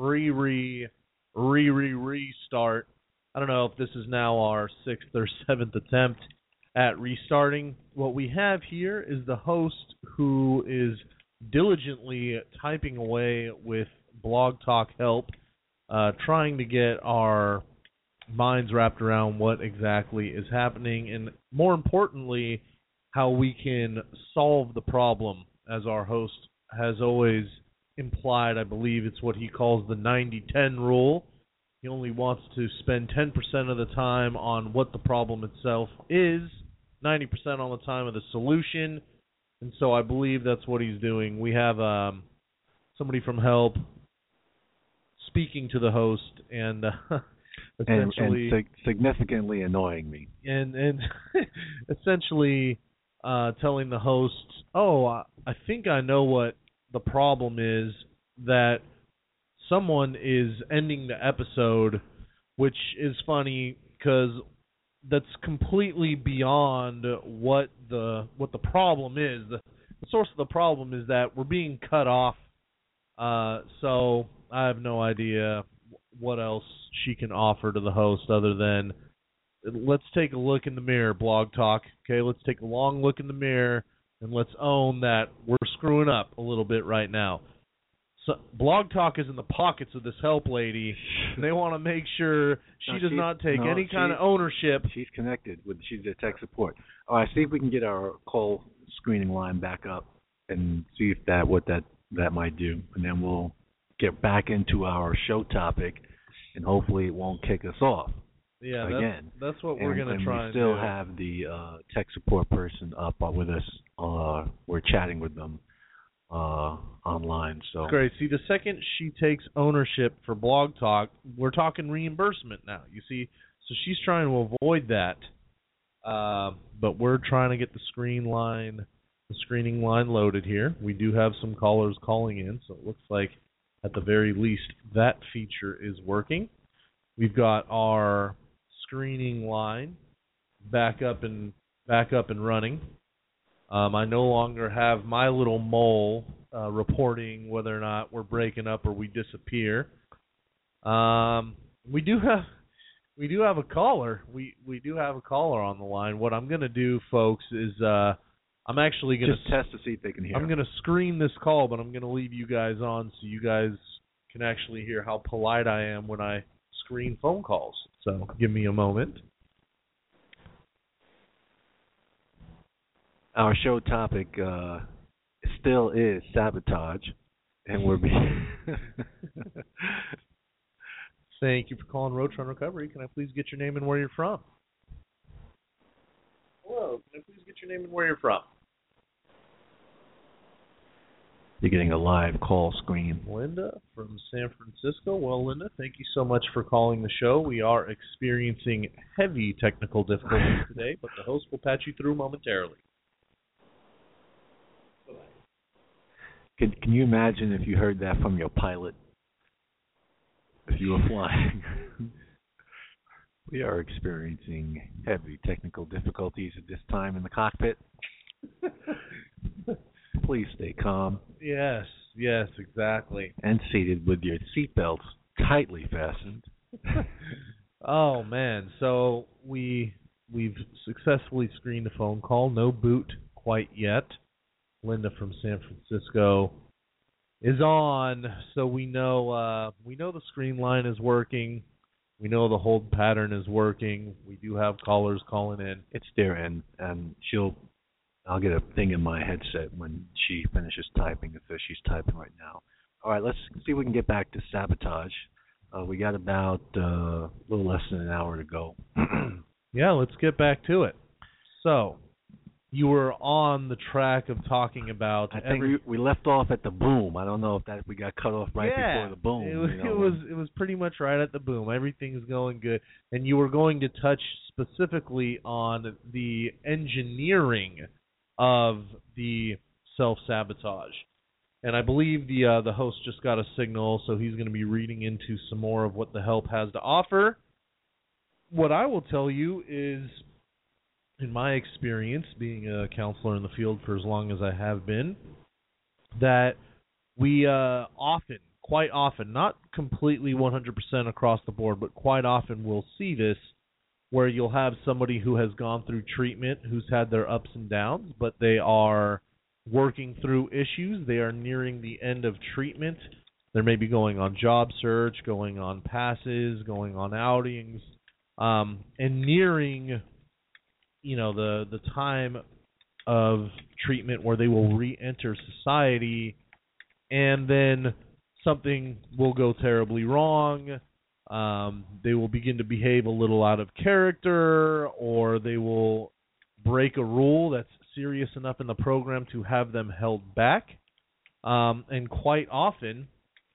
re re re re re restart. I don't know if this is now our sixth or seventh attempt at restarting. What we have here is the host who is diligently typing away with Blog Talk help, uh, trying to get our minds wrapped around what exactly is happening, and more importantly, how we can solve the problem. As our host has always implied, I believe it's what he calls the 90 10 rule. He only wants to spend 10% of the time on what the problem itself is, 90% on the time of the solution. And so I believe that's what he's doing. We have um, somebody from Help speaking to the host and uh, and, essentially and sig- significantly annoying me. and and essentially uh, telling the host, "Oh, I I think I know what the problem is that someone is ending the episode, which is funny because that's completely beyond what the what the problem is. The, the source of the problem is that we're being cut off. Uh, so I have no idea what else she can offer to the host other than let's take a look in the mirror, Blog Talk. Okay, let's take a long look in the mirror and let's own that we're screwing up a little bit right now. So, Blog Talk is in the pockets of this help lady. They want to make sure she No, does not take no, any kind of ownership. She's connected with she's a tech support. All right, see if we can get our call screening line back up and see if that what that that might do, and then we'll get back into our show topic, and hopefully it won't kick us off. Yeah, again. that's what we're and, gonna and try we and still have the uh, tech support person up uh, with us. Uh, we're chatting with them uh, online. So Great. See, the second she takes ownership for Blog Talk, we're talking reimbursement now. You see, so she's trying to avoid that. Uh, but we're trying to get the screen line, the screening line loaded here. We do have some callers calling in, so it looks like at the very least that feature is working. We've got our screening line back up and back up and running. Um, I no longer have my little mole uh, reporting whether or not we're breaking up or we disappear. Um, we do have we do have a caller. We we do have a caller on the line. What I'm going to do, folks, is uh, I'm actually going to test to see if they can hear. I'm going to screen this call, but I'm going to leave you guys on so you guys can actually hear how polite I am when I screen phone calls. So give me a moment. Our show topic uh, still is sabotage, and we're being Thank you for calling Roadrunner Recovery. Can I please get your name and where you're from? Hello. Can I please get your name and where you're from? you're getting a live call screen. Linda from San Francisco. Well, Linda, thank you so much for calling the show. We are experiencing heavy technical difficulties today, but the host will patch you through momentarily. Can Can you imagine if you heard that from your pilot? If you were flying. we are experiencing heavy technical difficulties at this time in the cockpit. Please stay calm Yes, yes, exactly. and seated with your seatbelts tightly fastened. Oh man, so we we've successfully screened a phone call. No boot quite yet. Linda from San Francisco is on, so we know uh, we know the screen line is working. We know the hold pattern is working. We do have callers calling in. It's there, and and she'll. I'll get a thing in my headset when she finishes typing. Says she's typing right now. All right, let's see if we can get back to sabotage. Uh, we got about uh, a little less than an hour to go. Yeah, let's get back to it. So, you were on the track of talking about. I think every, we, we left off at the boom. I don't know if that we got cut off right yeah, before the boom. It was, you know. it was it was pretty much right at the boom. Everything's going good, and you were going to touch specifically on the engineering of the self sabotage. And I believe the uh, the host just got a signal, so he's going to be reading into some more of what the help has to offer. What I will tell you is in my experience being a counselor in the field for as long as I have been, that we uh, often, quite often, not completely 100% across the board, but quite often we'll see this where you'll have somebody who has gone through treatment, who's had their ups and downs, but they are working through issues. They are nearing the end of treatment. They may be going on job search, going on passes, going on outings, um, and nearing you know the the time of treatment where they will re-enter society and then something will go terribly wrong um, they will begin to behave a little out of character or they will break a rule that's serious enough in the program to have them held back. Um, and quite often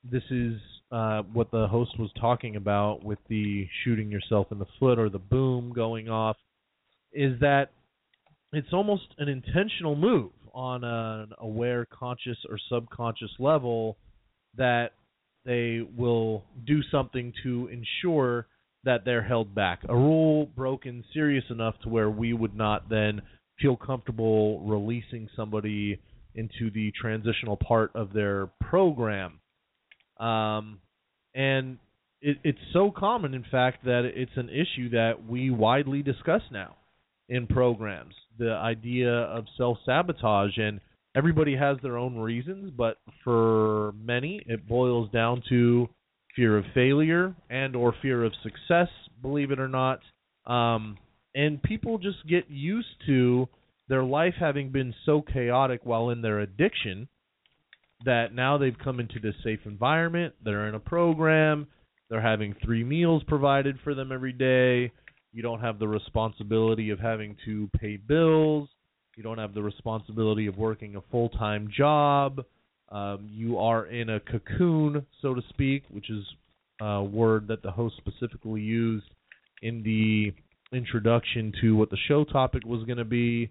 this is uh, what the host was talking about with the shooting yourself in the foot or the boom going off is that it's almost an intentional move on an aware, conscious, or subconscious level that they will do something to ensure that they're held back. A rule broken serious enough to where we would not then feel comfortable releasing somebody into the transitional part of their program. Um, and it, it's so common, in fact, that it's an issue that we widely discuss now in programs. The idea of self sabotage and everybody has their own reasons, but for many it boils down to fear of failure and or fear of success, believe it or not. Um, and people just get used to their life having been so chaotic while in their addiction that now they've come into this safe environment, they're in a program, they're having three meals provided for them every day, you don't have the responsibility of having to pay bills. You don't have the responsibility of working a full time job. Um, you are in a cocoon, so to speak, which is a word that the host specifically used in the introduction to what the show topic was going to be.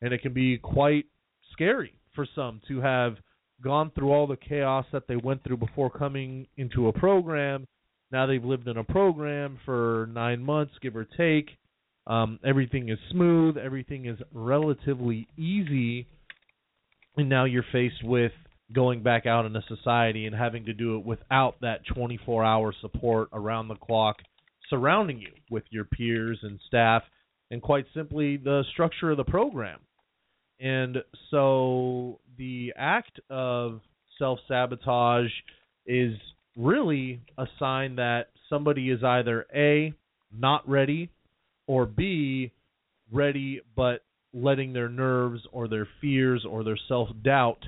And it can be quite scary for some to have gone through all the chaos that they went through before coming into a program now they've lived in a program for nine months, give or take. Um, everything is smooth, everything is relatively easy, and now you're faced with going back out into society and having to do it without that 24 hour support around the clock surrounding you with your peers and staff, and quite simply the structure of the program. And so the act of self sabotage is really a sign that somebody is either A, not ready, or B, ready but letting their nerves or their fears or their self doubt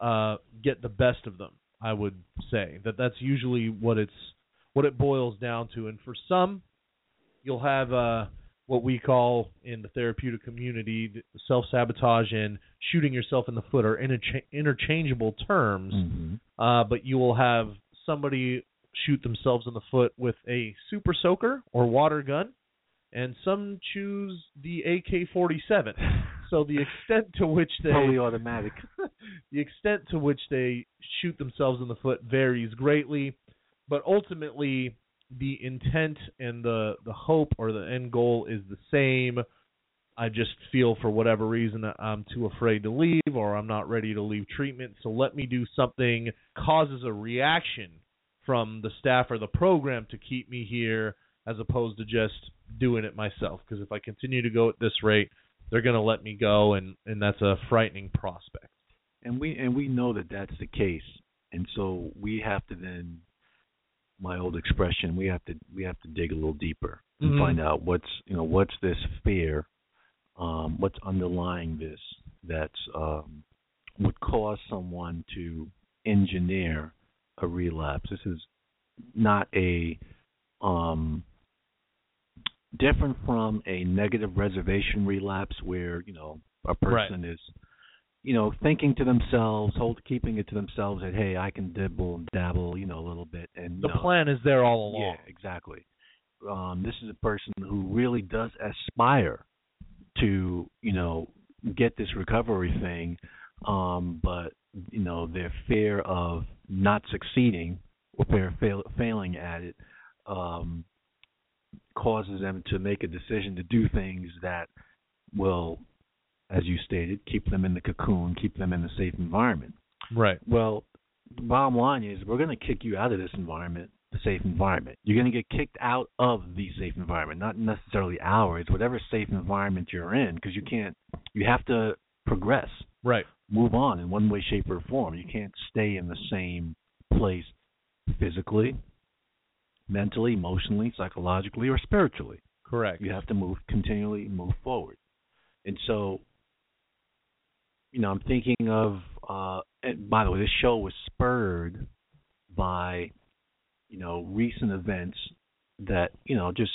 uh, get the best of them. I would say that that's usually what it's what it boils down to. And for some, you'll have uh, what we call in the therapeutic community self sabotage and shooting yourself in the foot are intercha- interchangeable terms. Mm-hmm. Uh, but you will have somebody shoot themselves in the foot with a super soaker or water gun, and some choose the AK-47. So the extent to which they Fully automatic. the extent to which they shoot themselves in the foot varies greatly, but ultimately the intent and the the hope or the end goal is the same. I just feel for whatever reason I'm too afraid to leave or I'm not ready to leave treatment. So let me do something causes a reaction from the staff or the program to keep me here as opposed to just doing it myself because if I continue to go at this rate, they're going to let me go and and that's a frightening prospect. And we and we know that that's the case. And so we have to then my old expression, we have to we have to dig a little deeper and Mhm. find out what's you know what's this fear um, what's underlying this that's um, would cause someone to engineer a relapse. This is not a um, different from a negative reservation relapse where you know a person is, you know, thinking to themselves, hold keeping it to themselves that hey, I can dibble and dabble, you know, a little bit, and The know, plan is there all along. yeah, exactly. Um, this is a person who really does aspire to, you know, get this recovery thing, um, but you know their fear of not succeeding or fear fail, failing at it um, causes them to make a decision to do things that will, as you stated, keep them in the cocoon, keep them in a safe environment. Right. Well, the bottom line is we're going to kick you out of this environment, safe environment. You're going to get kicked out of the safe environment, not necessarily ours, whatever safe environment you're in, because you can't. You have to progress, Right. move on in one way, shape, or form. You can't stay in the same place physically, mentally, emotionally, psychologically, or spiritually. Correct. You have to move continually move forward. And so you know, I'm thinking of uh and by the way, this show was spurred by, you know, recent events that, you know, just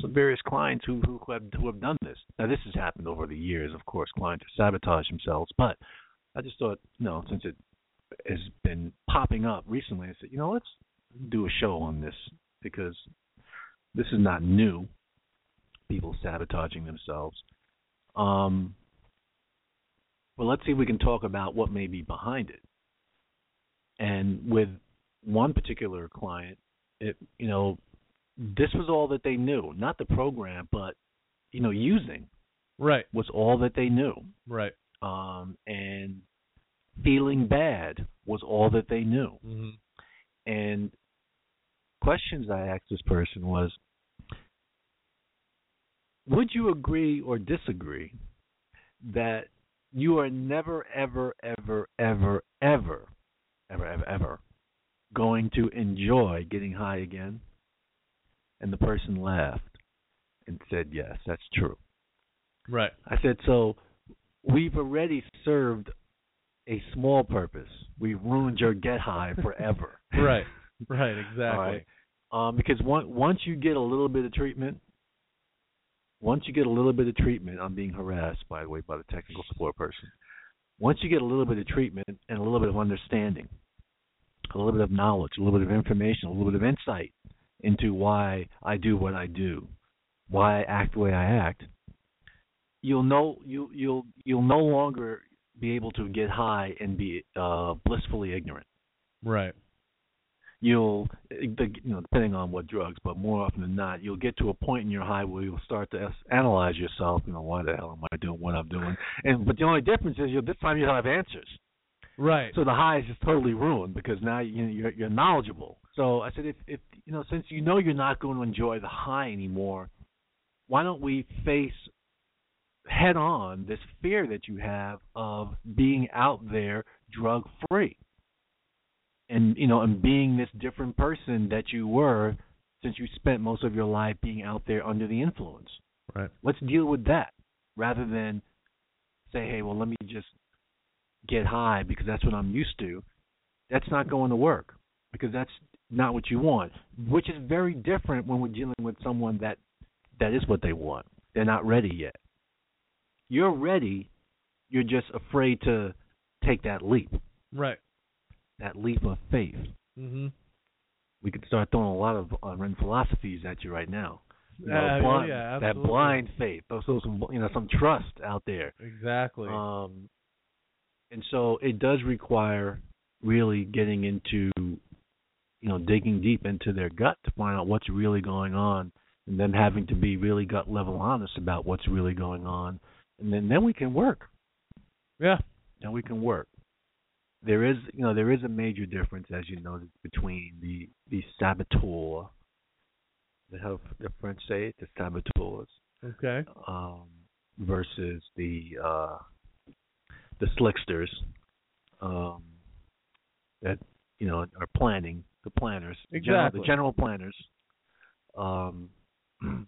some various clients who who have who have done this. Now this has happened over the years, of course, clients have sabotaged themselves, but I just thought, you know, since it has been popping up recently, I said, you know, let's do a show on this because this is not new people sabotaging themselves. Um, well, let's see if we can talk about what may be behind it. And with one particular client, it you know, this was all that they knew, not the program, but you know, using Right. was all that they knew. Right. Um, and feeling bad was all that they knew. hmm And questions I asked this person was, would you agree or disagree that you are never, ever, ever, ever, ever, ever, ever, ever going to enjoy getting high again? And the person laughed and said, yes, that's true. Right. I said, so we've already served a small purpose. We've ruined your get high forever. Right. Right. Exactly. Right. Um, because one, once you get a little bit of treatment, once you get a little bit of treatment, I'm being harassed, by the way, by the technical support person. Once you get a little bit of treatment and a little bit of understanding, a little bit of knowledge, a little bit of information, a little bit of insight into why I do what I do, why I act the way I act, you'll know you you'll you'll no longer be able to get high and be uh, blissfully ignorant. Right. you'll the, you know depending on what drugs but more often than not you'll get to a point in your high where you'll start to analyze yourself you know why the hell am i doing what i'm doing? And but the only difference is you this time you'll have answers Right. so the high is just totally ruined because now you you're you're knowledgeable so i said if if you know since you know you're not going to enjoy the high anymore why don't we face head on this fear that you have of being out there drug free and you know and being this different person that you were since you spent most of your life being out there under the influence Right. let's deal with that rather than say hey well let me just get high because that's what i'm used to that's not going to work because that's not what you want which is very different when we're dealing with someone that that is what they want they're not ready yet you're ready you're just afraid to take that leap Right. that leap of faith hmm we could start throwing a lot of uh, philosophies at you right now. You know, Uh, blind, yeah, that blind faith, also some you know some trust out there. Exactly. Um, and so it does require really getting into, you know, digging deep into their gut to find out what's really going on, and then having to be really gut level honest about what's really going on, and then then we can work. yeah. Then we can work. There is, you know, there is a major difference, as you know, between the the saboteur, the how the French say it, the saboteurs, Okay. um, versus the uh, the slicksters um, that you know are planning the planners, the general, Exactly. the general planners. Um,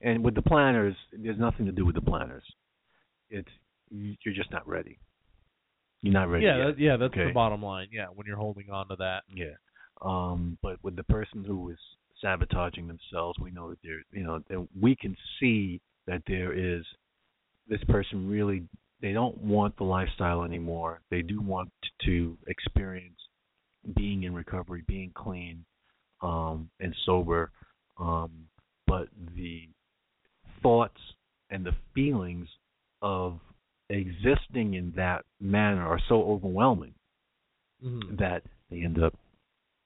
and with the planners, there's nothing to do with the planners. It's you're just not ready. You're not ready. Yeah. That, yeah. That's Okay. the bottom line. Yeah. When you're holding on to that. Yeah. Um, but with the person who is sabotaging themselves, we know that there, you know, that we can see that there is this person really they don't want the lifestyle anymore. They do want to experience being in recovery, being clean, um, and sober. Um, but the thoughts and the feelings of existing in that manner are so overwhelming Mhm. that they end up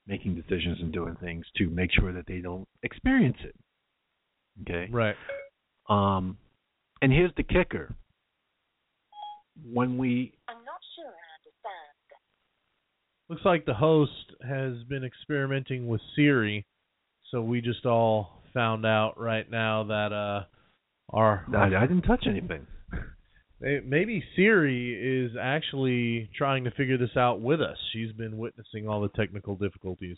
making decisions and doing things to make sure that they don't experience it. Okay. Right. Um, and here's the kicker: when we I'm not sure I understand. Looks like the host has been experimenting with Siri, so we just all found out right now that uh our I, I didn't touch anything. Maybe Siri is actually trying to figure this out with us. She's been witnessing all the technical difficulties.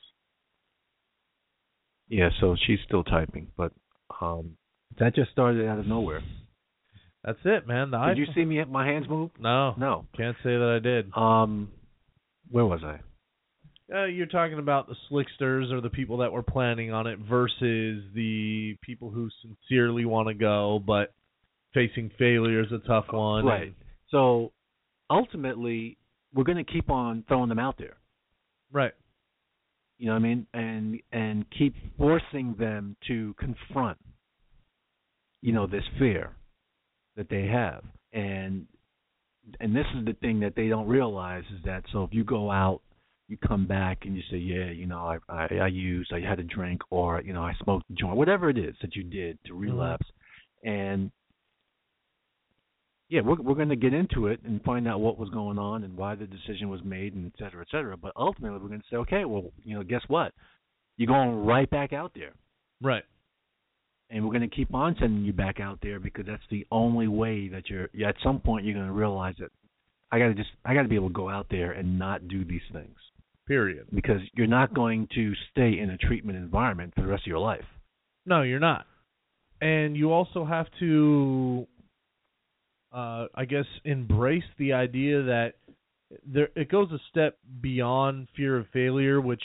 Yeah, so she's still typing, but um, that just started out of nowhere. That's it, man. The Did you see me my hands move? No, No. can't say that I did. Um, where was I? Uh, you're talking about the slicksters or the people that were planning on it versus the people who sincerely want to go, but facing failure is a tough one. Right. and- So ultimately, we're going to keep on throwing them out there. right. You know what I mean? And and keep forcing them to confront, you know, this fear that they have. And and this is the thing that they don't realize is that so if you go out, you come back and you say, yeah, you know, I I, I used, I had a drink, or you know, I smoked a joint, whatever it is that you did to mm-hmm. relapse, and yeah, we're we're going to get into it and find out what was going on and why the decision was made and et cetera, et cetera. But ultimately, we're going to say, okay, well, you know, guess what? You're going right back out there, Right. And we're going to keep on sending you back out there because that's the only way that you're. At some point, you're going to realize that I got to just, I got to be able to go out there and not do these things Period. because you're not going to stay in a treatment environment for the rest of your life. No, you're not. And you also have to uh I guess embrace the idea that there it goes a step beyond fear of failure, which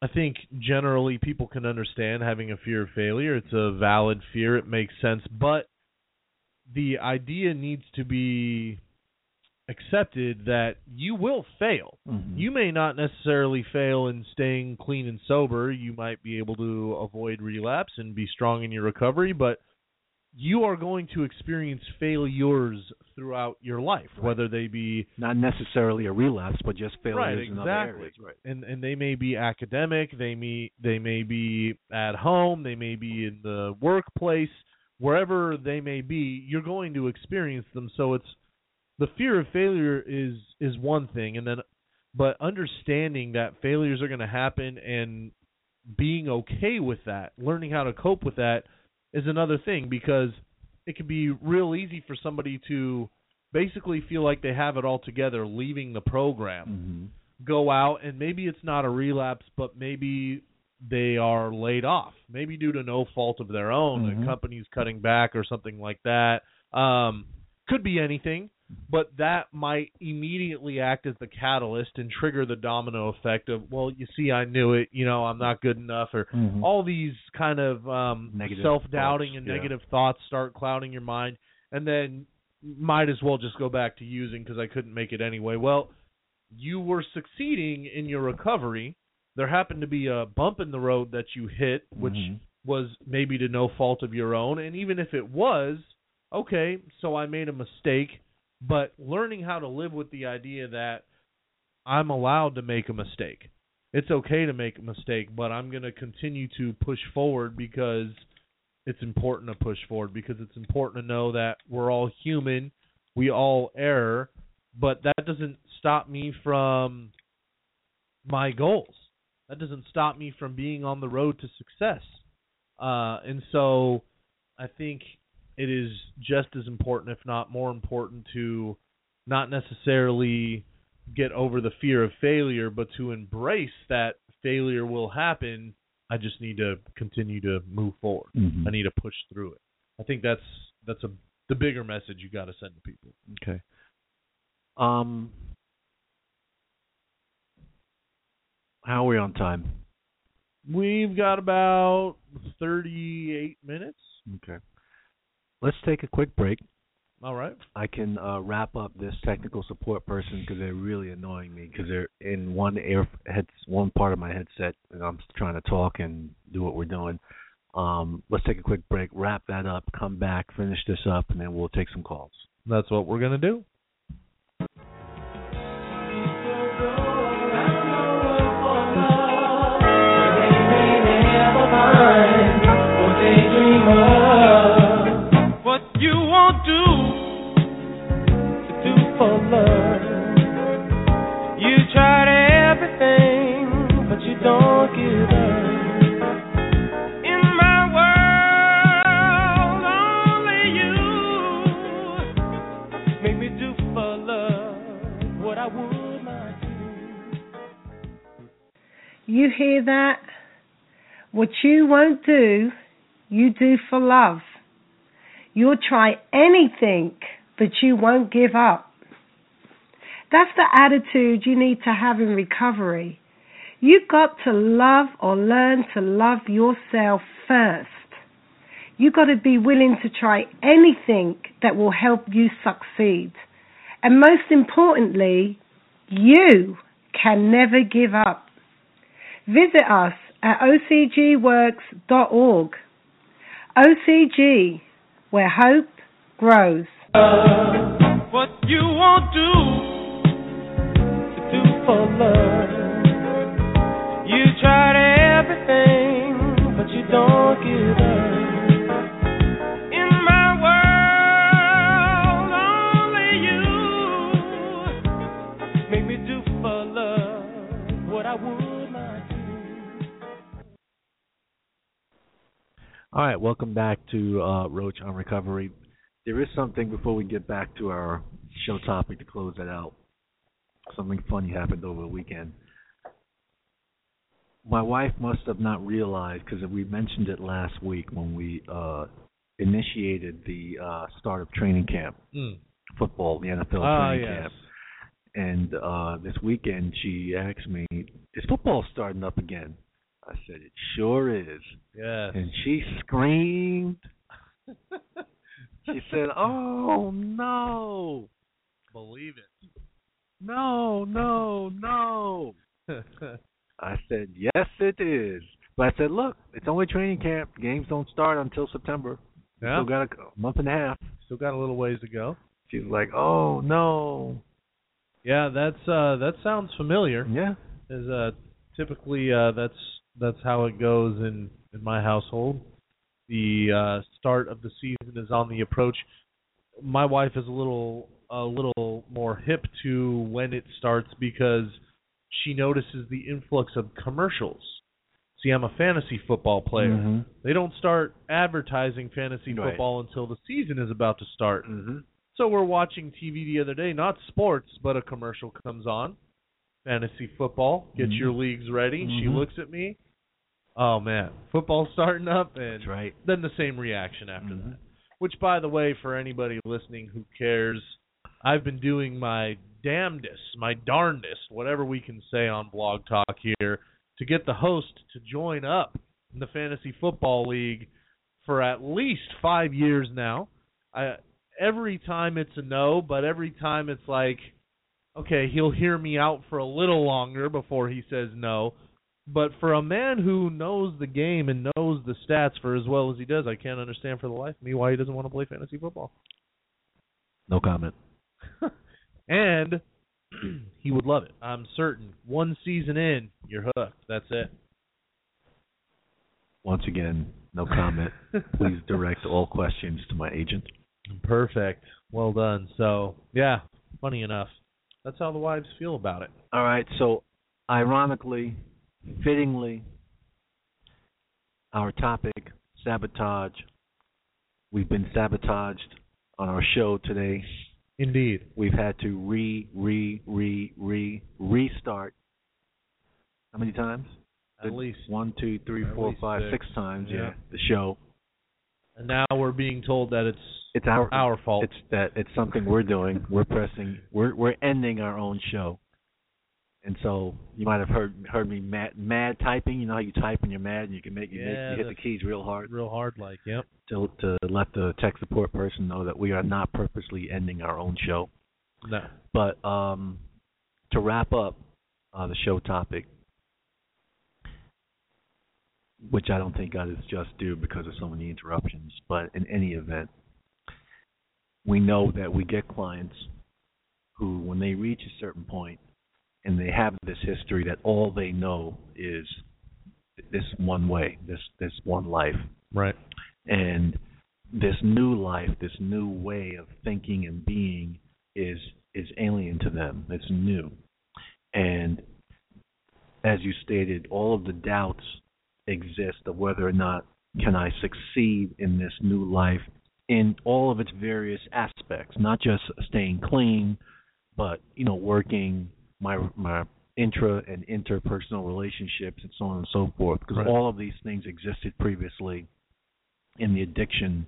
I think generally people can understand having a fear of failure. It's a valid fear, it makes sense, but the idea needs to be accepted that you will fail. Mm-hmm. You may not necessarily fail in staying clean and sober. You might be able to avoid relapse and be strong in your recovery, but you are going to experience failures throughout your life, Right. whether they be not necessarily a relapse, but just failures right, in other areas. Right. and and they may be academic, they may they may be at home, they may be in the workplace, wherever they may be, you're going to experience them. So it's the fear of failure is is one thing, and then but understanding that failures are going to happen and being okay with that, learning how to cope with that is another thing because it can be real easy for somebody to basically feel like they have it all together leaving the program Mm-hmm. go out and maybe it's not a relapse, but maybe they are laid off, maybe due to no fault of their own. Mhm. The company's cutting back or something like that. Um, could be anything, but that might immediately act as the catalyst and trigger the domino effect of, well, you see, I knew it. You know, I'm not good enough, or Mhm. all these kind of um, self-doubting thoughts, and yeah. negative thoughts start clouding your mind, and then might as well just go back to using because I couldn't make it anyway. Well, you were succeeding in your recovery. There happened to be a bump in the road that you hit, which Mhm. was maybe to no fault of your own, and even if it was, okay, so I made a mistake, but learning how to live with the idea that I'm allowed to make a mistake. It's okay to make a mistake, but I'm going to continue to push forward because it's important to push forward because it's important to know that we're all human, we all err, but that doesn't stop me from my goals. That doesn't stop me from being on the road to success. Uh, and so I think it is just as important, if not more important, to not necessarily get over the fear of failure, but to embrace that failure will happen. I just need to continue to move forward. Mhm. I need to push through it. I think that's that's a the bigger message you got to send to people. Okay. Um, how are we on time? We've got about 38 minutes. Okay. Let's take a quick break, All right. I can uh, wrap up this technical support person because they're really annoying me because they're in one air heads one part of my headset and I'm trying to talk and do what we're doing. Um, let's take a quick break, wrap that up, come back, finish this up, and then we'll take some calls. That's what we're gonna do. You hear that? What you won't do, you do for love. You'll try anything, but you won't give up. That's the attitude you need to have in recovery. You've got to love or learn to love yourself first. You've got to be willing to try anything that will help you succeed. And most importantly, you can never give up. Visit us at ocgworks.org. OCG, where hope grows. What you won't do do for love. All right, welcome back to uh, Roach on Recovery. There is something before we get back to our show topic to close that out. Something funny happened over the weekend. My wife must have not realized because we mentioned it last week when we uh, initiated the uh, start of training camp, Mm. football, the NFL Ah, training yes. camp. And uh, this weekend, she asked me, "Is football starting up again?" I said, "It sure is." Yes. and she screamed. She said, "Oh no, Believe it. no, no, no!" I said, "Yes, it is." But I said, "Look, it's only training camp. Games don't start until September. Yeah. Still got a month and a half." Still got a little ways to go. She's like, "Oh no, Yeah, that's uh that sounds familiar. yeah, Is uh typically uh that's that's how it goes in in my household. The uh start of the season is on the approach. My wife is a little a little more hip to when it starts because she notices the influx of commercials. See, I'm a fantasy football player. Mhm. They don't start advertising fantasy Right. football until the season is about to start. Mhm. So we're watching TV the other day, not sports, but a commercial comes on. Fantasy football, get Mhm. your leagues ready. She Mhm. looks at me. Oh man, football's starting up, and right." then the same reaction after Mhm. that. Which, by the way, for anybody listening who cares, I've been doing my damnedest, my darndest, whatever we can say on Blog Talk here, to get the host to join up in the fantasy football league for at least five years now. I every time it's a no, but every time it's like, okay, he'll hear me out for a little longer before he says no. But for a man who knows the game and knows the stats for as well as he does, I can't understand for the life of me why he doesn't want to play fantasy football. No comment. and he would love it. I'm certain. One season in, you're hooked. That's it. Once again, no comment. Please direct all questions to my agent. Perfect. Well done. So, yeah, funny enough. That's how the wives feel about it. All right, so ironically, fittingly, our topic, sabotage. We've been sabotaged on our show today. Indeed. We've had to re, re, re, re, restart. How many times? At least. One, two, three, four, five, six. six times. Yeah. Yeah, the show. And now we're being told that it's It's our our fault. It's that it's something we're doing. We're pressing. We're we're ending our own show. And so you might have heard heard me mad, mad typing. You know how you type when you're mad and you can make you, make, you hit the the- keys real hard Real hard, like yep. to to let the tech support person know that we are not purposely ending our own show. No. But um, to wrap up uh, the show topic, which I don't think got its just due because of so many interruptions, but in any event, we know that we get clients who, when they reach a certain point and they have this history that all they know is this one way, this this one life, Right. and this new life, this new way of thinking and being is is alien to them. It's new. And as you stated, all of the doubts exist of whether or not can I succeed in this new life in all of its various aspects, not just staying clean, but you know, working my my intra and interpersonal relationships and so on and so forth. Because Right. all of these things existed previously in the addiction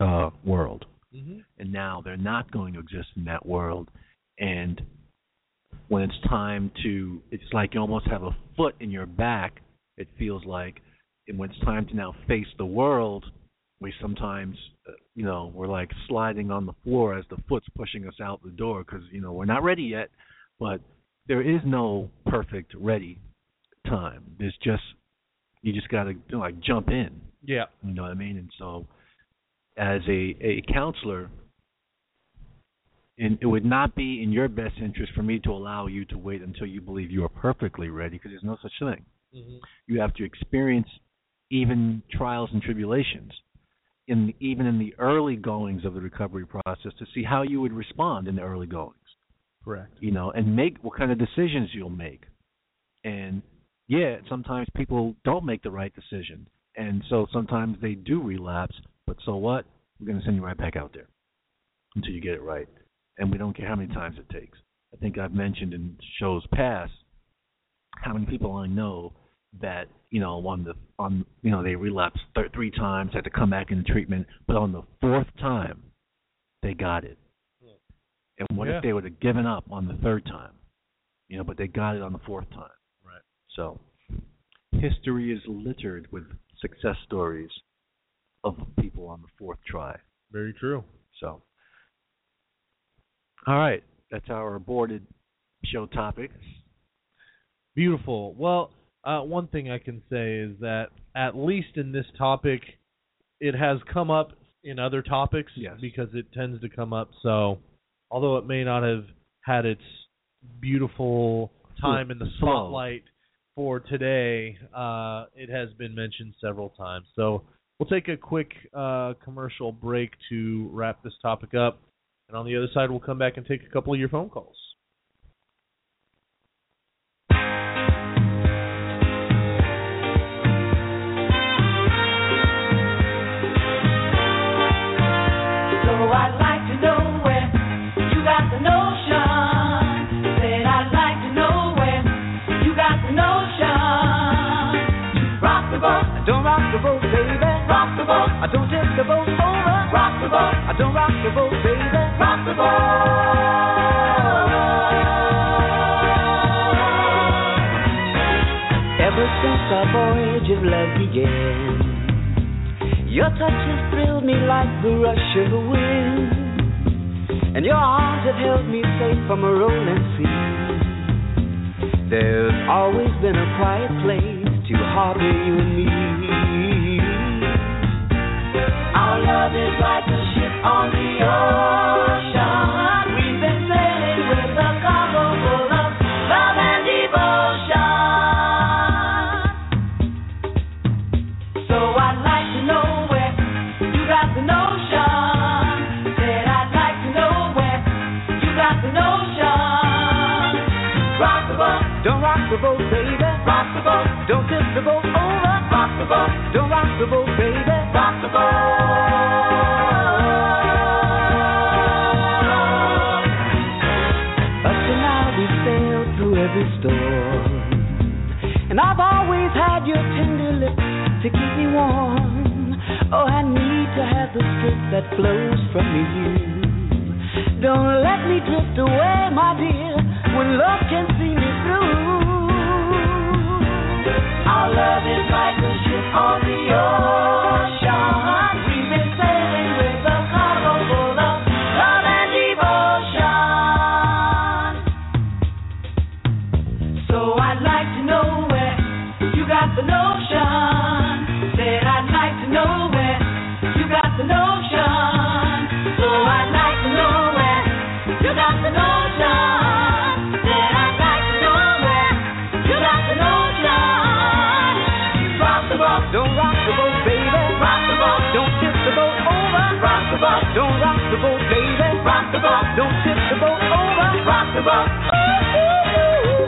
uh, world Mm-hmm. and now they're not going to exist in that world and when it's time to it's like you almost have a foot in your back it feels like and when it's time to now face the world we sometimes uh, you know we're like sliding on the floor as the foot's pushing us out the door because you know we're not ready yet but there is no perfect ready time there's just you just got to you know, like jump in Yeah. you know what I mean? And so, as a a counselor, and it would not be in your best interest for me to allow you to wait until you believe you are perfectly ready, because there's no such thing. Mm-hmm. You have to experience even trials and tribulations, in the, even in the early goings of the recovery process, to see how you would respond in the early goings Correct. you know, and make what kind of decisions you'll make. And yeah, sometimes people don't make the right decision, and so sometimes they do relapse. But so what? We're going to send you right back out there until you get it right, and we don't care how many times it takes. I think I've mentioned in shows past how many people I know that you know on the on you know they relapsed th- three times, had to come back into treatment, but on the fourth time they got it. And what Yeah. if they would have given up on the third time? You know, but they got it on the fourth time. Right. So history is littered with success stories of people on the fourth try. Very true. So all right, that's our aborted show topic. Beautiful. Well, uh, one thing I can say is that at least in this topic, it has come up in other topics Yes. because it tends to come up. So, although it may not have had its beautiful time in the spotlight for today, uh, it has been mentioned several times. So, we'll take a quick uh, commercial break to wrap this topic up. And on the other side, we'll come back and take a couple of your phone calls. Boat, I don't tip the boat over. rock the boat, I don't rock the boat, baby. rock the boat. Ever since our voyage of love began, your touch has thrilled me like the rush of the wind, and your arms have held me safe from a rolling sea. There's always been a quiet place to harbor you and me. Don't rock the boat, baby. Back the boat. Don't kick the boat over. Back the boat. Don't rock the boat baby. Back the boat. Me warm. Oh, I need to have the strength that flows from you. Don't let me drift away, my dear. when love can see me through. Our love is like a ship on the ocean. The boat, don't tip the boat over. Rock the boat,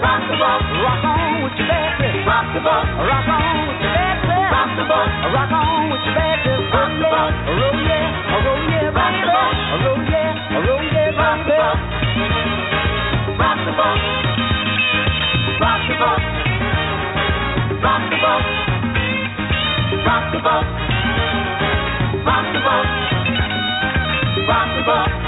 rock the boat, rock on with your baby. Rock the boat, rock on with your baby. Rock the boat, rock on with your baby. Rock the boat, roll yeah, roll yeah, rock the boat, roll yeah, roll yeah, rock the boat. Rock the boat, rock the boat, rock the boat, rock the boat, rock the boat, rock the boat,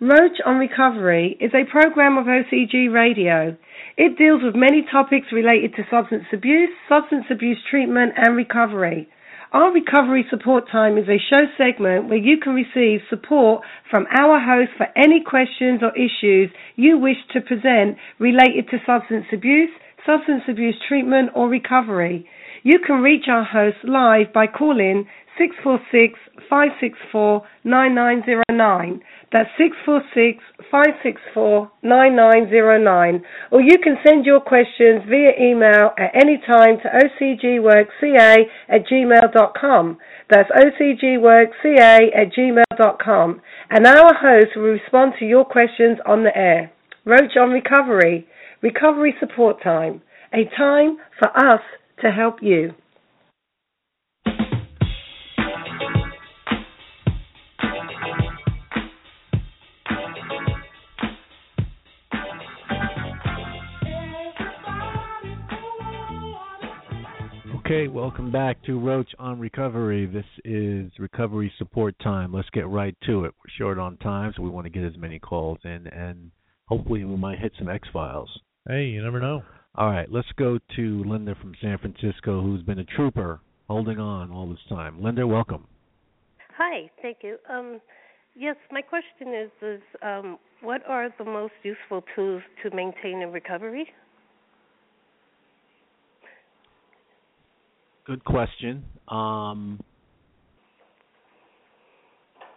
Roach on Recovery is a program of OCG Radio. It deals with many topics related to substance abuse, substance abuse treatment, and recovery. Our recovery support time is a show segment where you can receive support from our host for any questions or issues you wish to present related to substance abuse, substance abuse treatment, or recovery. You can reach our host live by calling 646 564 9909. That's 646 564 9909. Or you can send your questions via email at any time to ocgworkca at gmail.com. That's ocgworkca at gmail.com. And our host will respond to your questions on the air. Roach on Recovery. Recovery Support Time. A time for us to help you. Okay, welcome back to Roach on Recovery. This is recovery support time. Let's get right to it. We're short on time, so we want to get as many calls in, and hopefully we might hit some X Files. Hey, you never know. All right, let's go to Linda from San Francisco, who's been a trooper, holding on all this time. Linda, welcome. Hi, thank you. Um, yes, my question is is um, what are the most useful tools to maintain a recovery? Good question. Um,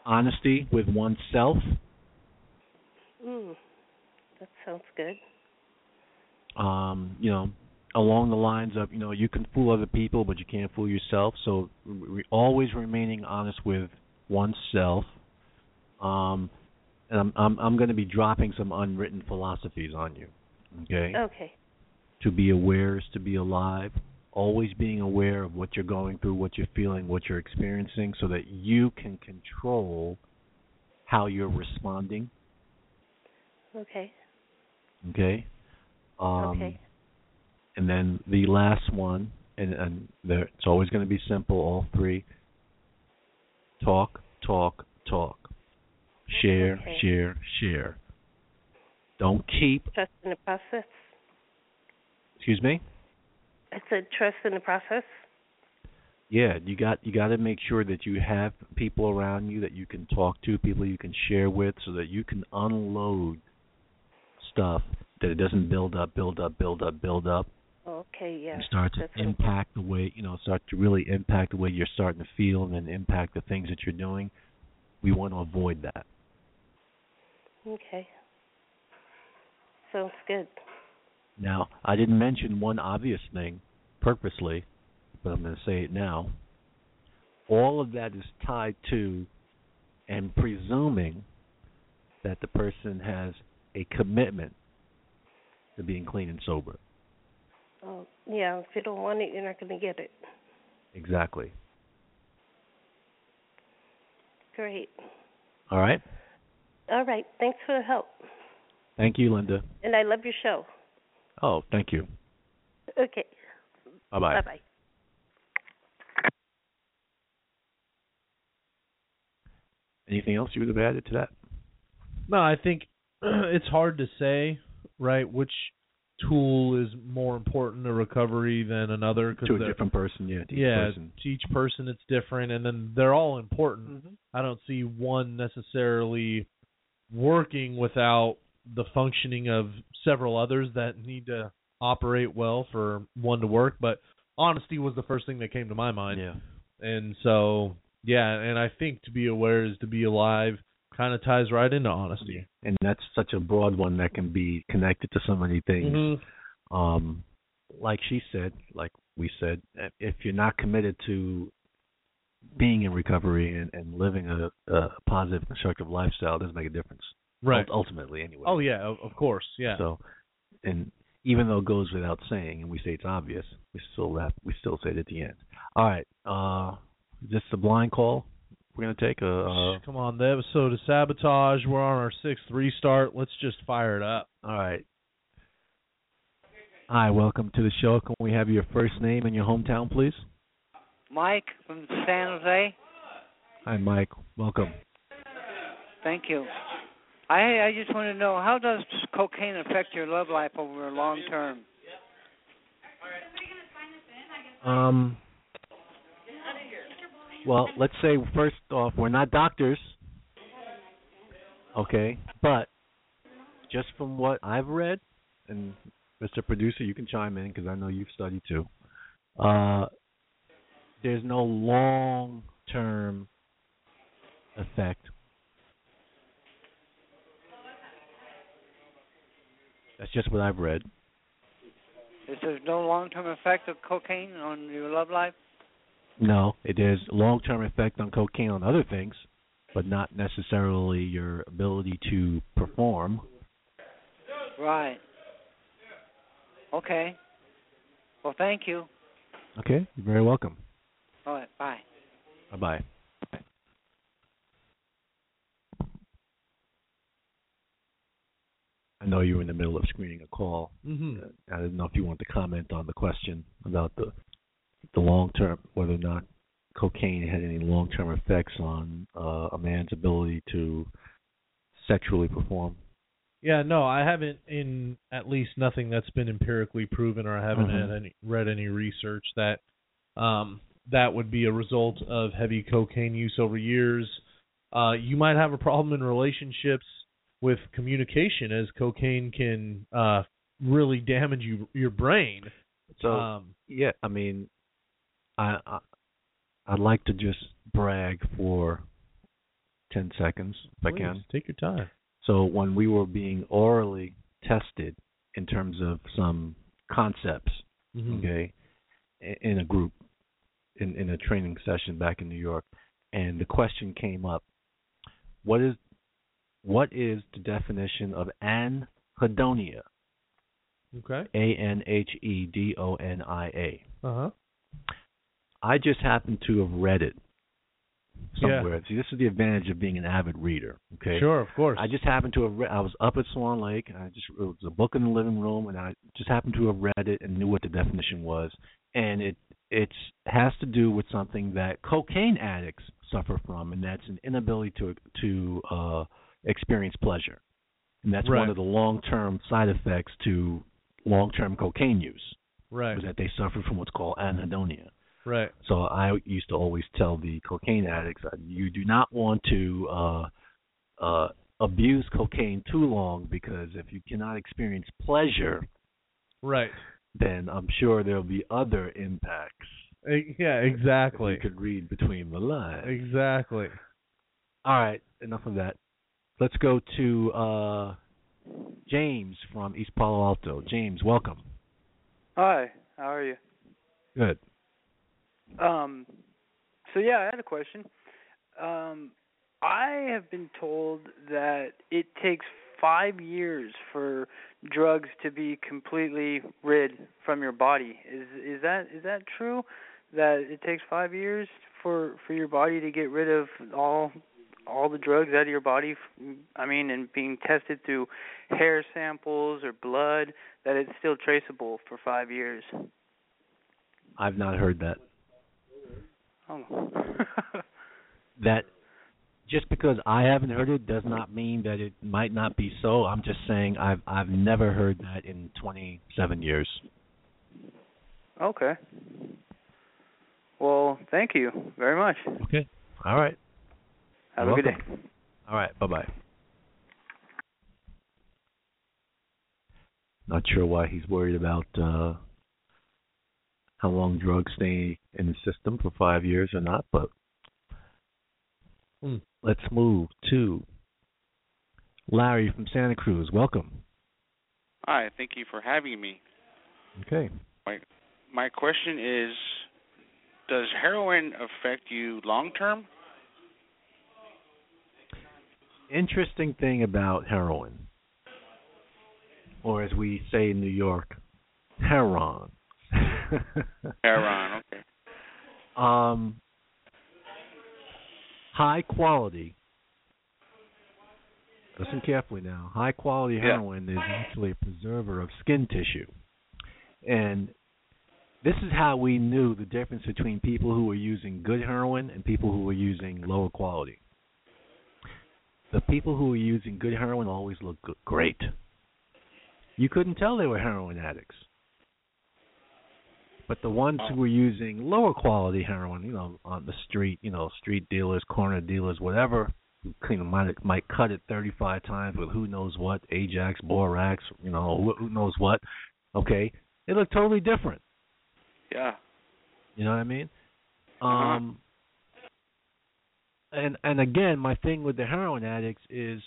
honesty with oneself. Mm, that sounds good. um, you know, along the lines of, you know, you can fool other people, but you can't fool yourself. So re- always remaining honest with oneself. Um, and I'm I'm I'm going to be dropping some unwritten philosophies on you. Okay. Okay. To be aware is to be alive. Always being aware of what you're going through, what you're feeling, what you're experiencing, so that you can control how you're responding. Okay. Okay. Um, okay. And then the last one, and, and there, it's always going to be simple, all three. Talk, talk, talk. Share, Okay. share, share. Don't keep, Trust in the process. excuse me? I a trust in the process. Yeah, you got you got to make sure that you have people around you that you can talk to, people you can share with, so that you can unload stuff that it doesn't build up, build up, build up, build up, Okay, yeah. and start to that's impact the way you know start to really impact the way you're starting to feel and then impact the things that you're doing we want to avoid that Okay. Sounds good. Now i didn't mention one obvious thing purposely but i'm going to say it now all of that is tied to and presuming that the person has a commitment to being clean and sober Oh, yeah. If you don't want it, you're not going to get it. exactly Great. all right All right. Thanks for the help. thank you linda And I love your show. Oh thank you Okay. Bye bye. Bye bye. Anything else you would have added to that? No, I think it's hard to say, right, which tool is more important to recovery than another. Cause To a different person, yeah. To each yeah, person. to each person it's different, and then they're all important. Mm-hmm. I don't see one necessarily working without the functioning of several others that need to operate well for one to work. But honesty was the first thing that came to my mind. Yeah. And so, yeah, and I think to be aware is to be alive kind of ties right into honesty. And that's such a broad one that can be connected to so many things. Mhm. Um, like she said, like we said, if you're not committed to being in recovery and, and living a, a positive, constructive lifestyle, it doesn't make a difference. Right. Ultimately, anyway. Oh yeah, of, of course, yeah. So, and even though it goes without saying, and we say it's obvious, we still have, we still say it at the end. All right. Uh, is this the blind call we're gonna take? A, uh, Come on, the episode of sabotage. We're on our sixth restart. Let's just fire it up. all right. Hi, welcome to the show. Can we have your first name and your hometown, please? Mike from San Jose. Hi, Mike. Welcome. Thank you. I I just want to know how does cocaine affect your love life over a long term? Um. Well, let's say first off, we're not doctors. Okay, but just from what I've read, and Mr. Producer, you can chime in because I know you've studied too. Uh, there's no long-term effect. That's just what I've read. Is there no long-term effect of cocaine on your love life? No, it is long-term effect on cocaine on other things, but not necessarily your ability to perform. Right. Okay. Well, thank you. Okay, you're very welcome. All right. Bye. Bye bye. I know you were in the middle of screening a call. Mhm. Uh, I didn't know if you wanted to comment on the question about the the long term, whether or not cocaine had any long term effects on uh, a man's ability to sexually perform. Yeah, no, I haven't in at least nothing that's been empirically proven, or I haven't Mhm. had any read any research that um, that would be a result of heavy cocaine use over years. Uh, you might have a problem in relationships with communication, as cocaine can uh, really damage you your brain. So um, yeah, I mean, I, I I'd like to just brag for ten seconds if I can. take your time. So when we were being orally tested in terms of some concepts, Mhm. okay, in a group, in in a training session back in New York, and the question came up: What is what is the definition of anhedonia? Okay. A N H E D O N I A. Uh huh. I just happen to have read it Yeah. somewhere. See, this is the advantage of being an avid reader. Okay. Sure, of course. I just happened to have read. I was up at Swan Lake. And I just it was a book in the living room, and I just happened to have read it and knew what the definition was. And it it's has to do with something that cocaine addicts suffer from, and that's an inability to to uh, experience pleasure. And that's Right. one of the long-term side effects to long-term cocaine use, right. is that they suffer from what's called anhedonia. Right. So I used to always tell the cocaine addicts, uh, you do not want to uh, uh, abuse cocaine too long because if you cannot experience pleasure, Right. then I'm sure there'll be other impacts. Yeah. Exactly. You could read between the lines. Exactly. All right, enough of that. Let's go to uh, James from East Palo Alto. James, welcome. Hi, how are you? Good. Um, so yeah, I had a question. Um, I have been told that it takes five years for drugs to be completely rid from your body. Is is that is that true? That it takes five years for for your body to get rid of all all the drugs out of your body. I mean, and being tested through hair samples or blood that it's still traceable for five years. I've not heard that. Oh. That just because I haven't heard it does not mean that it might not be so. I'm just saying I've I've never heard that in 27 years. okay. Well, thank you very much. Okay. All right. Have You're a good day. All right. Bye bye. Not sure why he's worried about uh how long drugs stay in the system for five years or not, but Hmm. let's move to Larry from Santa Cruz. Welcome. Hi, thank you for having me. Okay. My my question is does heroin affect you long term? Interesting thing about heroin, or as we say in New York, heroin. Heroin, okay. um, high quality. Listen carefully now. High quality Yeah. heroin is actually a preserver of skin tissue. And this is how we knew the difference between people who were using good heroin and people who were using lower quality. The people who were using good heroin always looked good, great. You couldn't tell they were heroin addicts. But the ones who were using lower quality heroin, you know, on the street, you know, street dealers, corner dealers, whatever, who you know, might might cut it 35 times with who knows what, Ajax, Borax, you know, who, who knows what. Okay, they look totally different. Yeah. You know what I mean? Um and and again, my thing with the heroin addicts is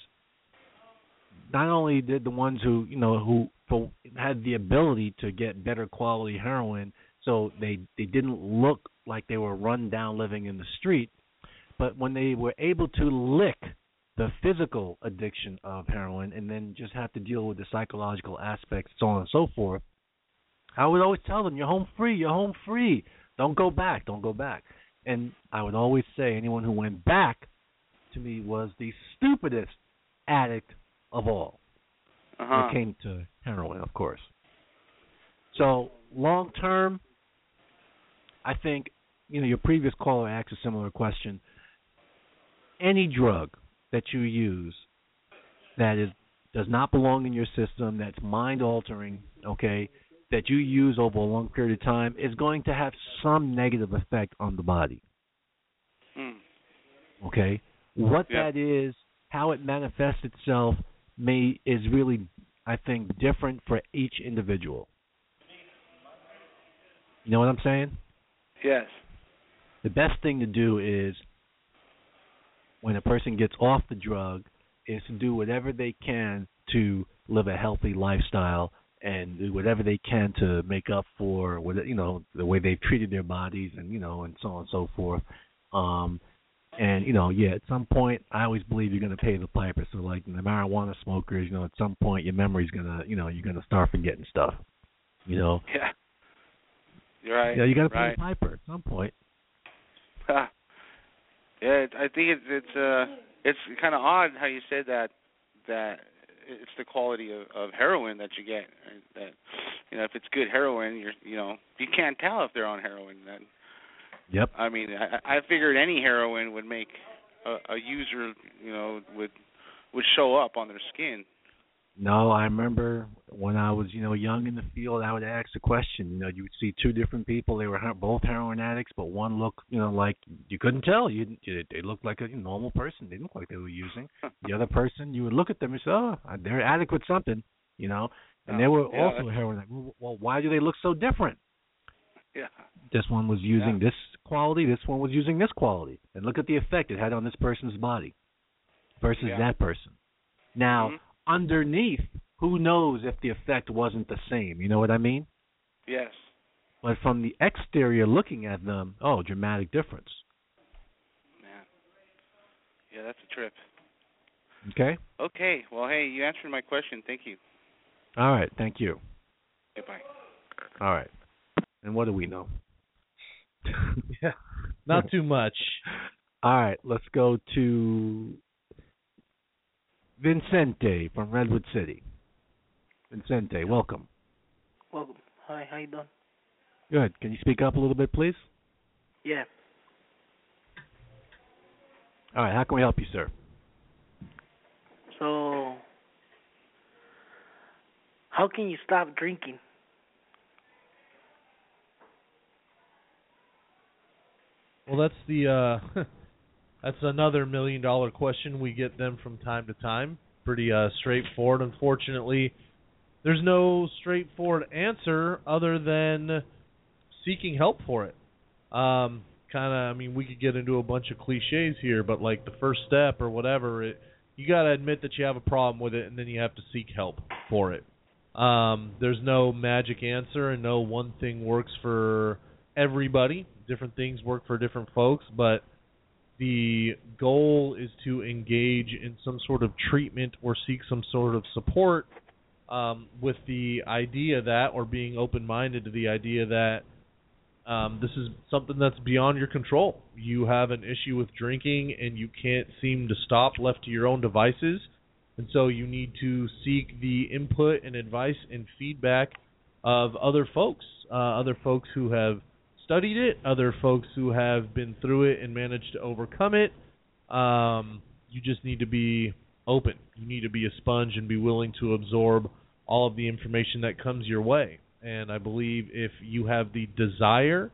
not only did the ones who, you know, who had the ability to get better quality heroin so they they didn't look like they were run down living in the street, but when they were able to lick the physical addiction of heroin and then just have to deal with the psychological aspects, so on and so forth, I would always tell them, "You're home free. You're home free. Don't go back. Don't go back." And I would always say, anyone who went back to me was the stupidest addict of all. Uh-huh. When it came to heroin, of course. So long term, I think you know your previous caller asked a similar question. Any drug that you use that is does not belong in your system, that's mind altering, okay, that you use over a long period of time is going to have some negative effect on the body. Hmm. Okay? What Yeah. that is, how it manifests itself may is really I think different for each individual. You know what I'm saying? Yes. the best thing to do is when a person gets off the drug is to do whatever they can to live a healthy lifestyle and do whatever they can to make up for what you know the way they've treated their bodies and you know and so on and so forth um and you know yeah at some point i always believe you're going to pay the piper so like the marijuana smokers you know at some point your memory's going to you know you're going to start forgetting stuff you know Yeah. You're right. yeah you got to pay right. the piper at some point yeah, I think it's it's uh it's kind of odd how you said that that it's the quality of, of heroin that you get. That you know, if it's good heroin, you're you know you can't tell if they're on heroin. That yep I mean, I, I figured any heroin would make a, a user you know would would show up on their skin. No, I remember when I was, you know, young in the field, I would ask the question. You know, you would see two different people. They were both heroin addicts, but one looked, you know, like you couldn't tell. You, you they looked like a normal person. They didn't look like they were using. the other person, you would look at them and say, "Oh, they're addict with something," you know. And they were Yeah, also that's- heroin addicts. Well, why do they look so different? Yeah. This one was using this quality. This one was using this quality. And look at the effect it had on this person's body versus Yeah. that person. Now, Mhm. Underneath, who knows if the effect wasn't the same? You know what I mean? Yes. But from the exterior looking at them, oh, dramatic difference. Man. Yeah, that's a trip. Okay? Okay. Well, hey, you answered my question. Thank you. All right, thank you. Goodbye. All right. And what do we know? yeah. Not too much. All right, let's go to Vincente from Redwood City. Vincente, welcome. Welcome. Hi, how you doing? Good. Can you speak up a little bit, please? Yeah. All right. How can we help you, sir? So, how can you stop drinking? Well, that's the uh that's another million dollar question we get them from time to time. Pretty uh straightforward. Unfortunately, there's no straightforward answer other than seeking help for it. Um kind of I mean, we could get into a bunch of clichés here, but like the first step or whatever, it you got to admit that you have a problem with it and then you have to seek help for it. Um there's no magic answer and no one thing works for everybody. Different things work for different folks, but the goal is to engage in some sort of treatment or seek some sort of support um, with the idea that, or being open minded to the idea that um, this is something that's beyond your control. You have an issue with drinking and you can't seem to stop left to your own devices. And so you need to seek the input and advice and feedback of other folks, uh, other folks who have studied it, other folks who have been through it and managed to overcome it. Um, you just need to be open. You need to be a sponge and be willing to absorb all of the information that comes your way. And I believe if you have the desire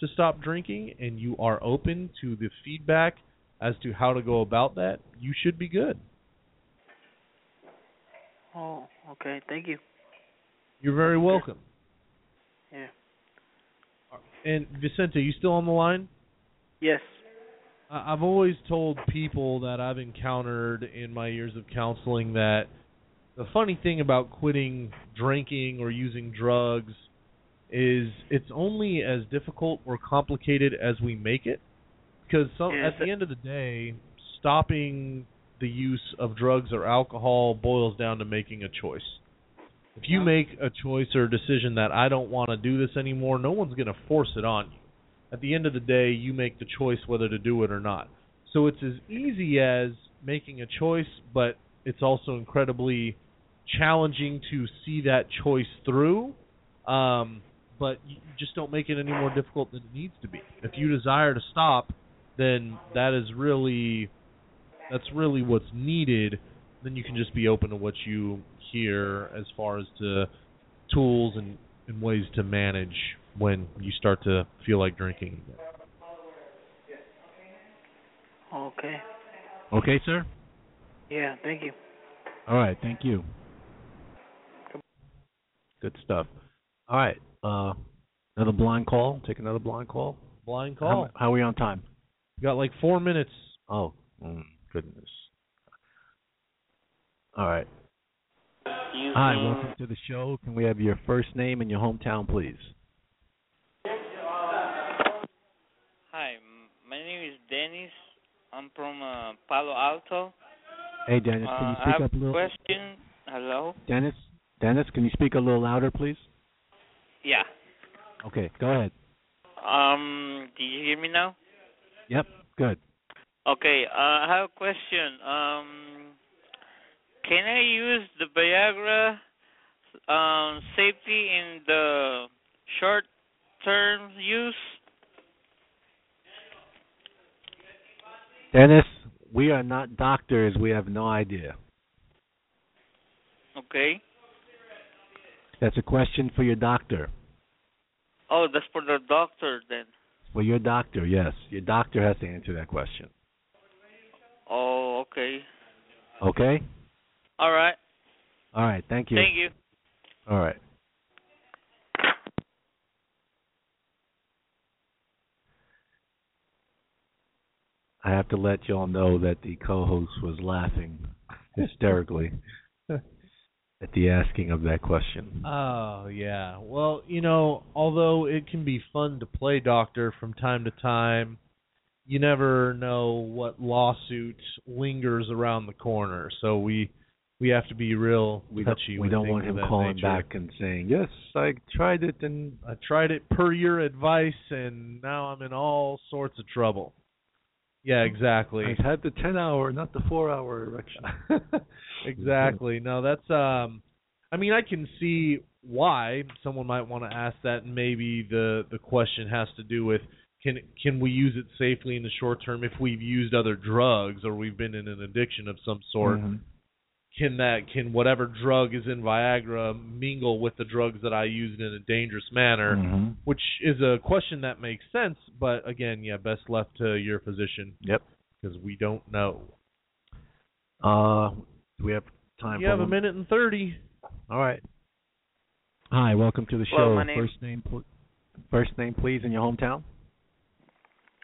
to stop drinking and you are open to the feedback as to how to go about that, you should be good. Oh, okay. Thank you. You're very welcome. Yeah. And Vicente, you still on the line? Yes. I've always told people that I've encountered in my years of counseling that the funny thing about quitting drinking or using drugs is it's only as difficult or complicated as we make it. Because some, Yeah, at the end of the day, stopping the use of drugs or alcohol boils down to making a choice. If you make a choice or a decision that I don't want to do this anymore, no one's going to force it on you. At the end of the day, you make the choice whether to do it or not. So it's as easy as making a choice, but it's also incredibly challenging to see that choice through. Um, but you just don't make it any more difficult than it needs to be. If you desire to stop, then that is really that's really what's needed. Then you can just be open to what you hear as far as to tools and, and ways to manage when you start to feel like drinking. Okay. Okay, sir. Yeah. Thank you. All right. Thank you. Good stuff. All right. Uh, another blind call. Take another blind call. Blind How, call. how are we on time? You got like four minutes. Oh, mm, goodness. All right. Hi, welcome to the show. Can we have your first name and your hometown, please? Hi, my name is Dennis. I'm from uh, Palo Alto. Hey, Dennis, can you Uh, I speak have up a little? question. Hello. Dennis, Dennis, can you speak a little louder, please? Yeah. Okay, go ahead. Um, do you hear me now? Yep, good. Okay. Uh, I have a question. Um, can I use the Viagra um, safety in the short-term use? Dennis, we are not doctors. We have no idea. Okay. That's a question for your doctor. Oh, that's for the doctor then. Well, your doctor, yes. Your doctor has to answer that question. Oh, okay. Okay? All right. All right, thank you. Thank you. All right. I have to let y'all know that the co-host was laughing hysterically at the asking of that question. Oh yeah. Well, you know, although it can be fun to play doctor from time to time, you never know what lawsuit lingers around the corner. So we we have to be real We don't, we don't want him calling nature. back and saying, "Yes, I tried it and I tried it per your advice, and now I'm in all sorts of trouble. Yeah, exactly. I had the 10-hour, not the 4-hour erection." exactly. No, that's um I mean I can see why someone might want to ask that, and maybe the the question has to do with can can we use it safely in the short term if we've used other drugs or we've been in an addiction of some sort? Mhm. Can that can whatever drug is in Viagra mingle with the drugs that I used in a dangerous manner? Mhm. Which is a question that makes sense, but again, yeah, best left to your physician Yep. because we don't know. Uh, do we have time? You for have a minute and thirty. All right. Hi, welcome to the Hello, show. my name- First name, pl- first name, please, in your hometown.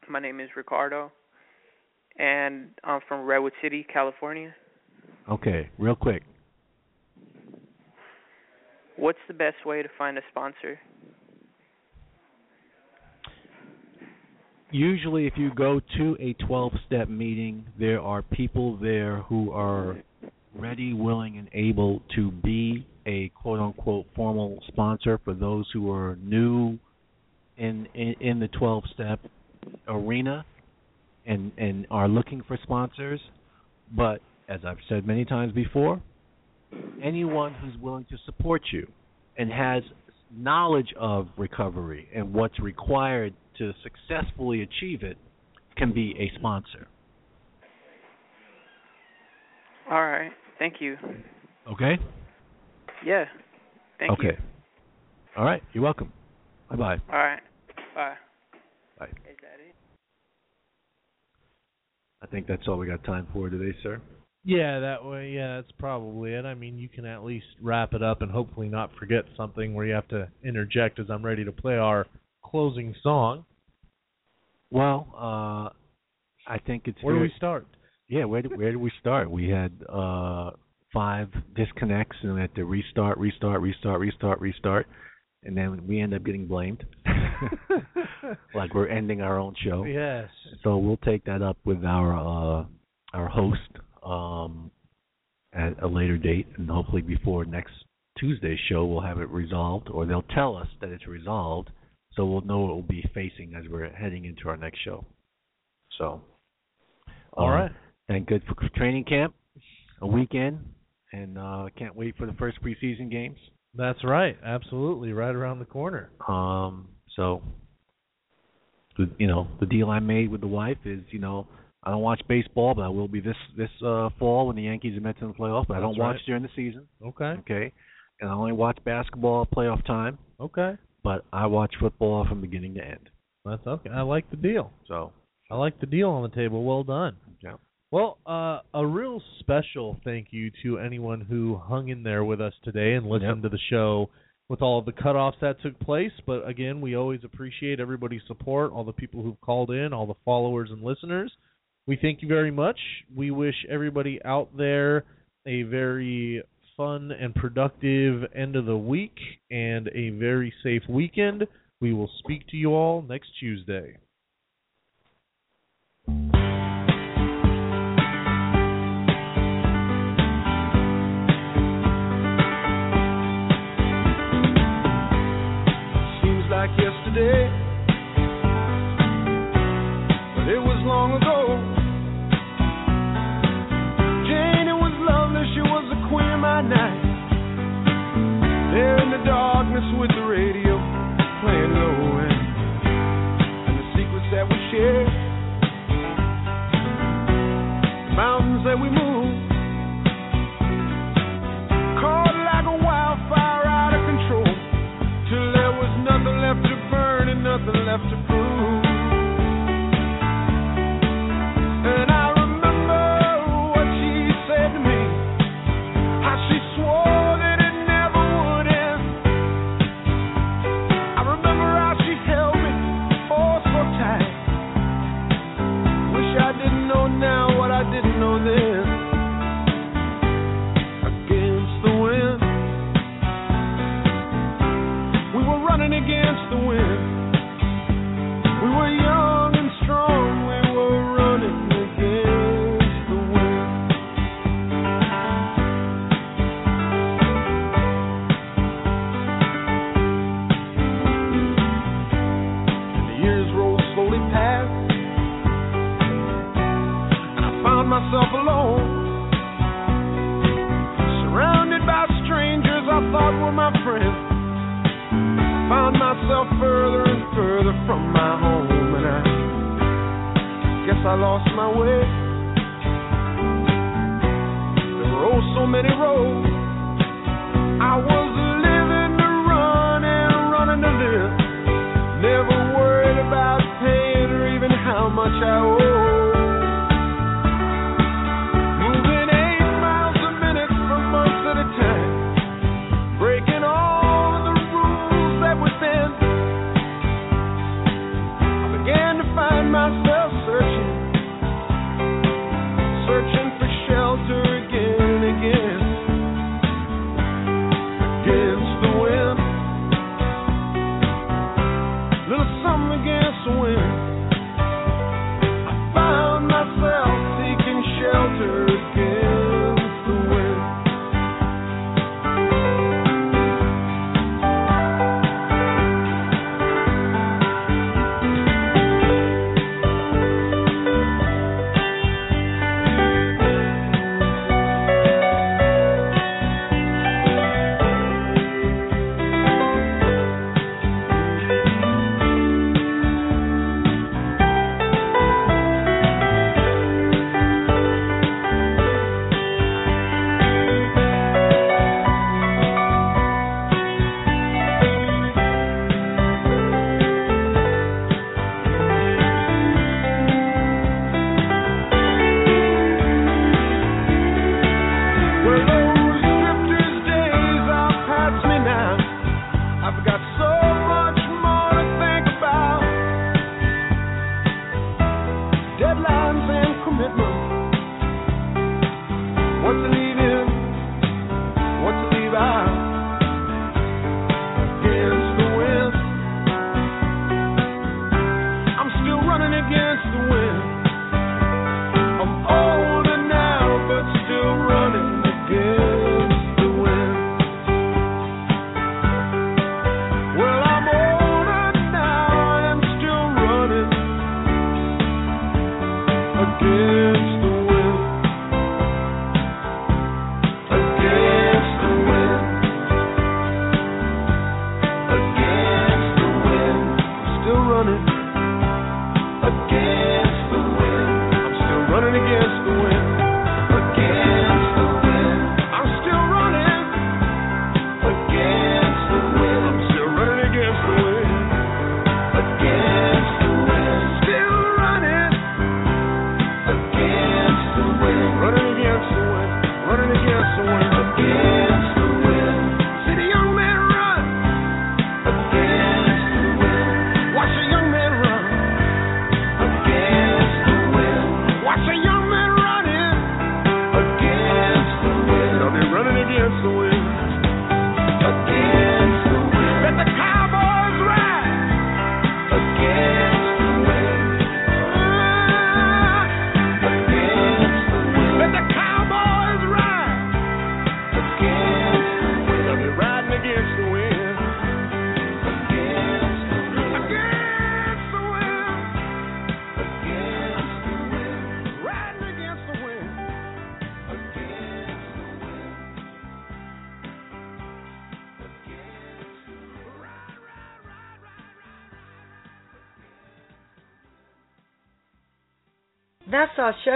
My name is Ricardo, and I'm from Redwood City, California. Okay, real quick. What's the best way to find a sponsor? Usually, if you go to a 12-step meeting, there are people there who are ready, willing, and able to be a quote-unquote formal sponsor for those who are new in in, in the 12-step arena and and are looking for sponsors. But as I've said many times before, anyone who's willing to support you and has knowledge of recovery and what's required to successfully achieve it can be a sponsor. All right. Thank you. Okay? Yeah. Thank okay. you. Okay. All right. You're welcome. Bye bye. All right. Bye. Bye. Is that it? I think that's all we got time for today, sir. Yeah, that way. Yeah, that's probably it. I mean, you can at least wrap it up and hopefully not forget something where you have to interject as I'm ready to play our closing song. Well, uh, I think it's Where do we start? Yeah, where do, where do we start? We had uh, five disconnects and we had to restart, restart, restart, restart, restart, and then we end up getting blamed, like we're ending our own show. Yes. So we'll take that up with our uh, our host um, at a later date, and hopefully before next Tuesday's show, we'll have it resolved, or they'll tell us that it's resolved, so we'll know what we'll be facing as we're heading into our next show. So, All uh, right. and good for training camp, a weekend, and uh, can't wait for the first preseason games. That's right. Absolutely. Right around the corner. Um, so, you know, the deal I made with the wife is, you know, I don't watch baseball, but I will be this this uh, fall when the Yankees and Mets in the playoffs. But I don't That's watch during the season. Okay. Okay, and I only watch basketball playoff time. Okay. But I watch football from beginning to end. That's okay. I like the deal. So, I like the deal on the table. Well done. yeah. Well, uh, a real special thank you to anyone who hung in there with us today and listened to the show with all of the cutoffs that took place. But again, we always appreciate everybody's support, all the people who've called in, all the followers and listeners. We thank you very much. We wish everybody out there a very fun and productive end of the week and a very safe weekend. We will speak to you all next Tuesday.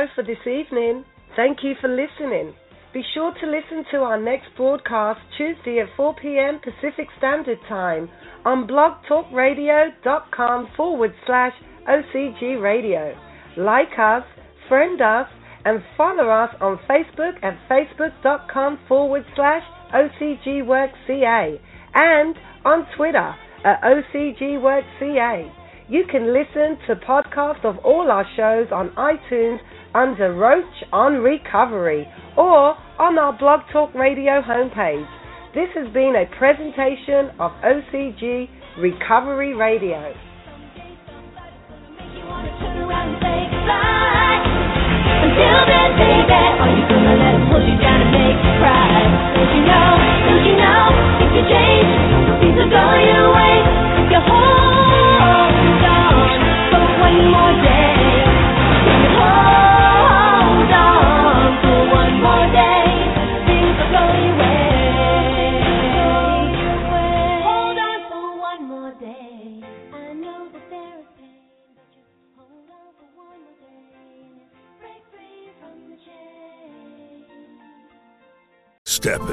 show for this evening. Thank you for listening. Be sure to listen to our next broadcast Tuesday at 4 p.m. Pacific Standard Time on blogtalkradio.com forward slash OCG Radio. Like us, friend us, and follow us on Facebook at facebook.com forward slash OCGWorkCA and on Twitter at OCGWorkCA. You can listen to podcasts of all our shows on iTunes under Roach on Recovery or on our Blog Talk Radio homepage. This has been a presentation of OCG Recovery Radio. Don't you know, if you change, things.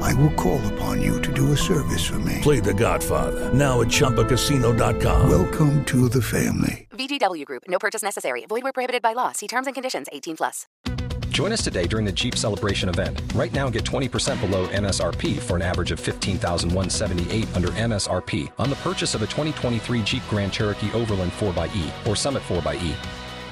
I will call upon you to do a service for me. Play The Godfather now at ChumbaCasino.com. Welcome to the family. VGW Group. No purchase necessary. Void where prohibited by law. See terms and conditions. 18 plus. Join us today during the Jeep Celebration event. Right now, get 20% below MSRP for an average of 15178 under MSRP on the purchase of a 2023 Jeep Grand Cherokee Overland 4xE or Summit 4xE.